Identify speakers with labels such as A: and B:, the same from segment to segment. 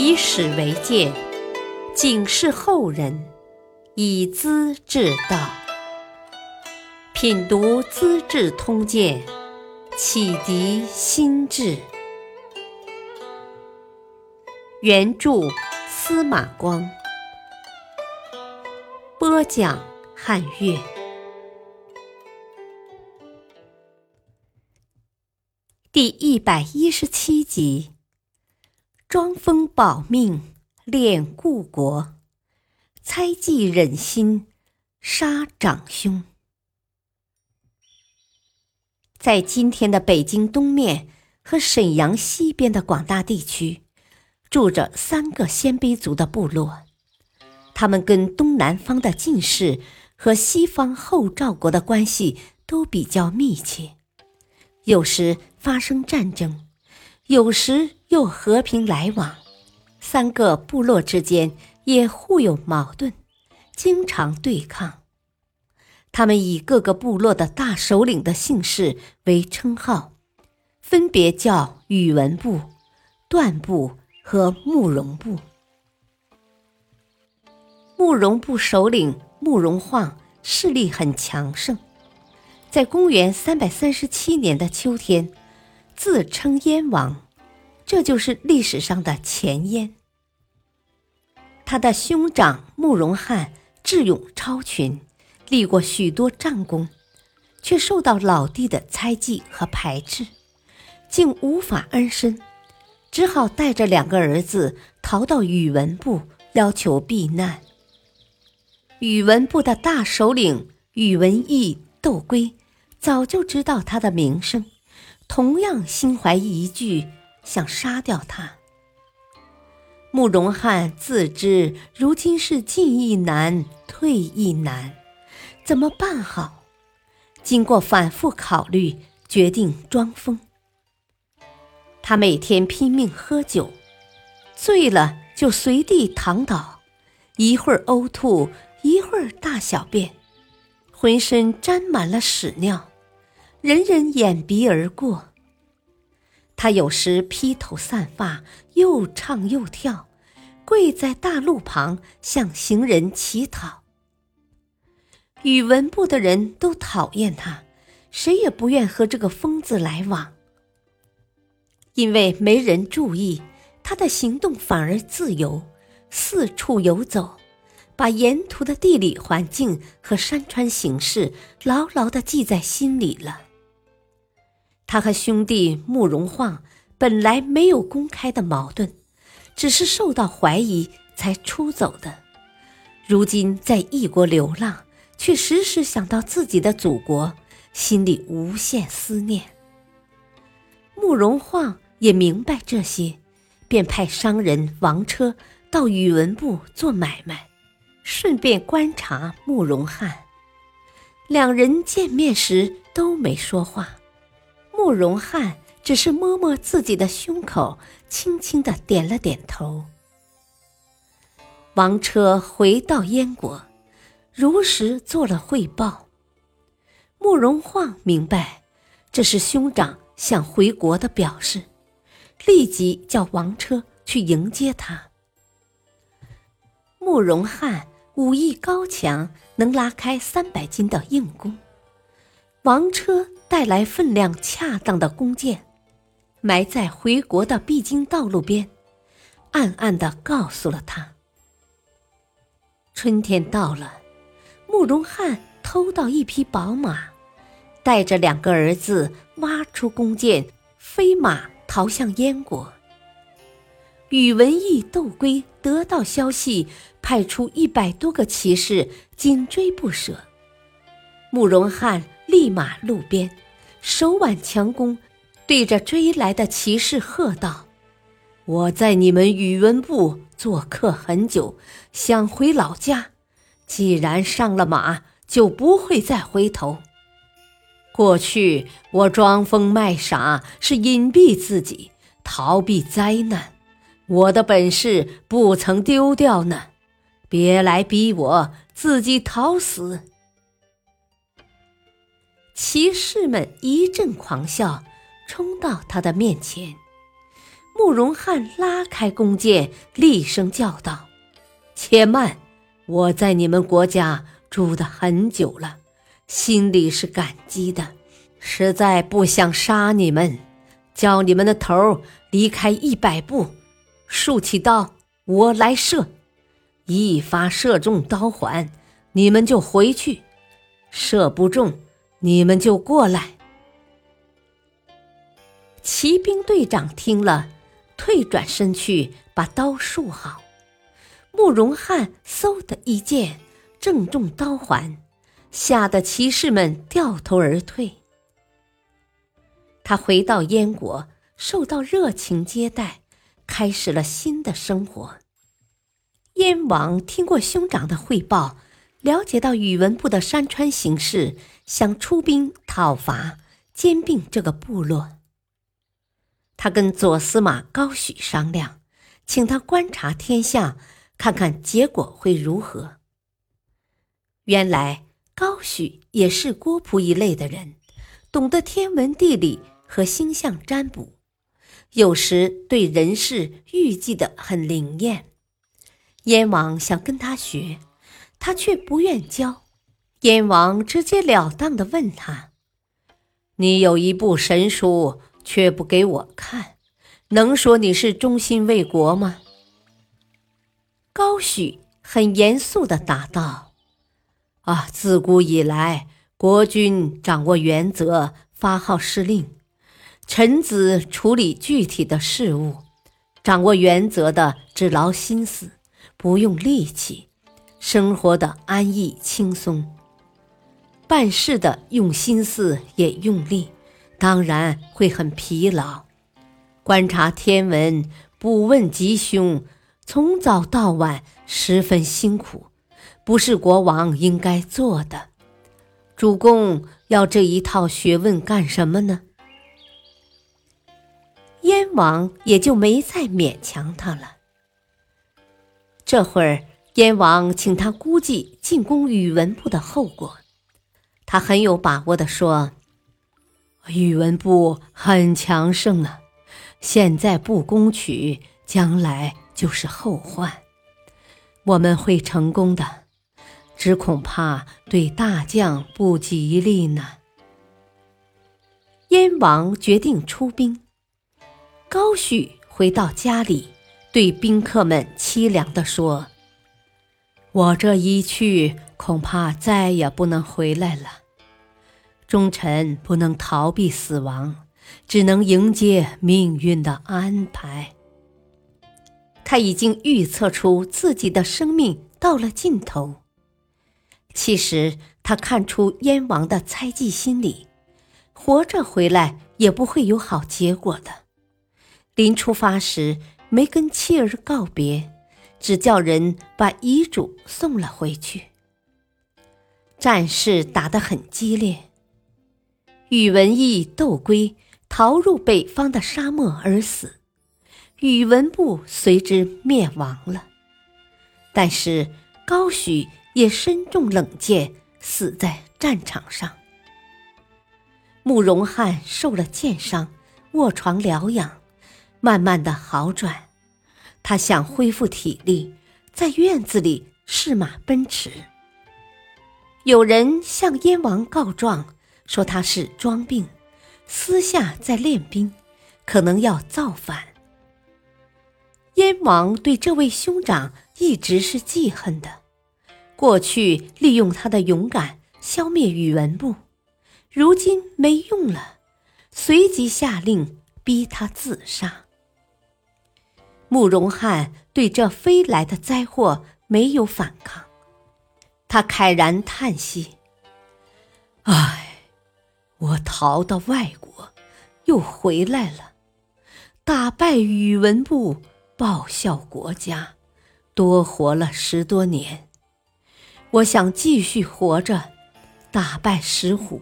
A: 以史为鉴，警示后人，以资治道。品读《资治通鉴》，启迪心智。原著司马光，播讲汉乐。第一百一十七集：庄封保命，恋故国；猜忌忍心，杀长兄。在今天的北京东面和沈阳西边的广大地区，住着三个鲜卑族的部落，他们跟东南方的晋氏和西方后赵国的关系都比较密切，有时发生战争，有时又和平来往，三个部落之间也互有矛盾，经常对抗。他们以各个部落的大首领的姓氏为称号，分别叫宇文部、段部和慕容部。慕容部首领慕容晃势力很强盛，在公元三百三十七年的秋天，自称燕王，这就是历史上的前燕。他的兄长慕容翰智勇超群。立过许多战功，却受到老弟的猜忌和排斥，竟无法安身，只好带着两个儿子逃到宇文部，要求避难。宇文部的大首领宇文义、窦归早就知道他的名声，同样心怀疑惧，想杀掉他。慕容翰自知如今是进亦难，退亦难。怎么办好？经过反复考虑，决定装疯。他每天拼命喝酒，醉了就随地躺倒，一会儿呕吐，一会儿大小便，浑身沾满了屎尿，人人掩鼻而过。他有时披头散发，又唱又跳，跪在大路旁向行人乞讨。宇文部的人都讨厌他，谁也不愿和这个疯子来往。因为没人注意，他的行动反而自由，四处游走，把沿途的地理环境和山川形势牢牢地记在心里了。他和兄弟慕容晃本来没有公开的矛盾，只是受到怀疑才出走的，如今在异国流浪。却时时想到自己的祖国，心里无限思念。慕容晃也明白这些，便派商人王车到宇文部做买卖，顺便观察慕容翰。两人见面时都没说话，慕容翰只是摸摸自己的胸口，轻轻的点了点头。王车回到燕国。如实做了汇报。慕容晃明白，这是兄长想回国的表示，立即叫王车去迎接他。慕容翰武艺高强，能拉开三百斤的硬弓。王车带来分量恰当的弓箭，埋在回国的必经道路边，暗暗的告诉了他：春天到了。慕容翰偷到一匹宝马，带着两个儿子挖出弓箭，飞马逃向燕国。宇文义、窦归得到消息，派出一百多个骑士紧追不舍。慕容翰立马路边，手挽强弓，对着追来的骑士喝道：“我在你们宇文部做客很久，想回老家。”既然上了马，就不会再回头。过去我装疯卖傻，是隐蔽自己，逃避灾难。我的本事不曾丢掉呢，别来逼我自己讨死。骑士们一阵狂笑，冲到他的面前。慕容翰拉开弓箭，厉声叫道：“且慢！我在你们国家住的很久了，心里是感激的，实在不想杀你们。叫你们的头离开一百步，竖起刀，我来射。一发射中刀环，你们就回去；射不中，你们就过来。”骑兵队长听了。退转身去，把刀竖好。慕容翰嗖的一箭，正中刀环，吓得骑士们掉头而退。他回到燕国，受到热情接待，开始了新的生活。燕王听过兄长的汇报，了解到宇文部的山川形势，想出兵讨伐，兼并这个部落。他跟左司马高许商量，请他观察天象，看看结果会如何。原来高许也是郭璞一类的人，懂得天文地理和星象占卜，有时对人事预计的很灵验。燕王想跟他学，他却不愿教。燕王直截了当的问他：“你有一部神书。”却不给我看，能说你是忠心为国吗？高许很严肃的答道：“啊，自古以来，国君掌握原则，发号施令，臣子处理具体的事物，掌握原则的只劳心思，不用力气，生活的安逸轻松，办事的用心思也用力。”当然会很疲劳，观察天文、卜问吉凶，从早到晚十分辛苦，不是国王应该做的。主公要这一套学问干什么呢？燕王也就没再勉强他了。这会儿，燕王请他估计进攻宇文部的后果，他很有把握的说。宇文部很强盛啊，现在不攻取，将来就是后患。我们会成功的，只恐怕对大将不吉利呢。燕王决定出兵，高煦回到家里，对宾客们凄凉地说：“我这一去，恐怕再也不能回来了。”忠臣不能逃避死亡，只能迎接命运的安排。他已经预测出自己的生命到了尽头。其实他看出燕王的猜忌心理，活着回来也不会有好结果的。临出发时没跟妻儿告别，只叫人把遗嘱送了回去。战事打得很激烈。宇文义斗归，逃入北方的沙漠而死，宇文部随之灭亡了。但是高许也身中冷箭，死在战场上。慕容翰受了箭伤，卧床疗养，慢慢的好转。他想恢复体力，在院子里试马奔驰。有人向燕王告状。说他是装病，私下在练兵，可能要造反。燕王对这位兄长一直是记恨的，过去利用他的勇敢消灭宇文部，如今没用了，随即下令逼他自杀。慕容翰对这飞来的灾祸没有反抗，他慨然叹息：“唉。”我逃到外国，又回来了，打败宇文部，报效国家，多活了十多年。我想继续活着，打败石虎，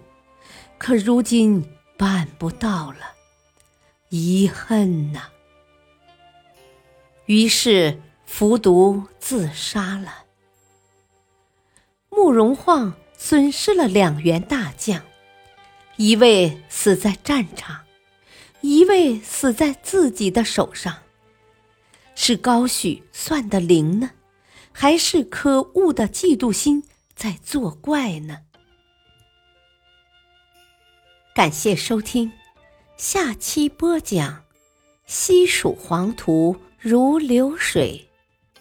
A: 可如今办不到了，遗恨呐。于是服毒自杀了。慕容晃损失了两员大将。一位死在战场，一位死在自己的手上。是高许算的灵呢，还是可恶的嫉妒心在作怪呢？感谢收听，下期播讲：西蜀黄土如流水，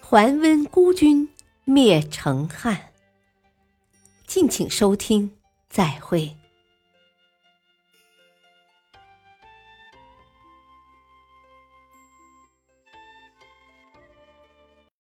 A: 桓温孤军灭成汉。敬请收听，再会。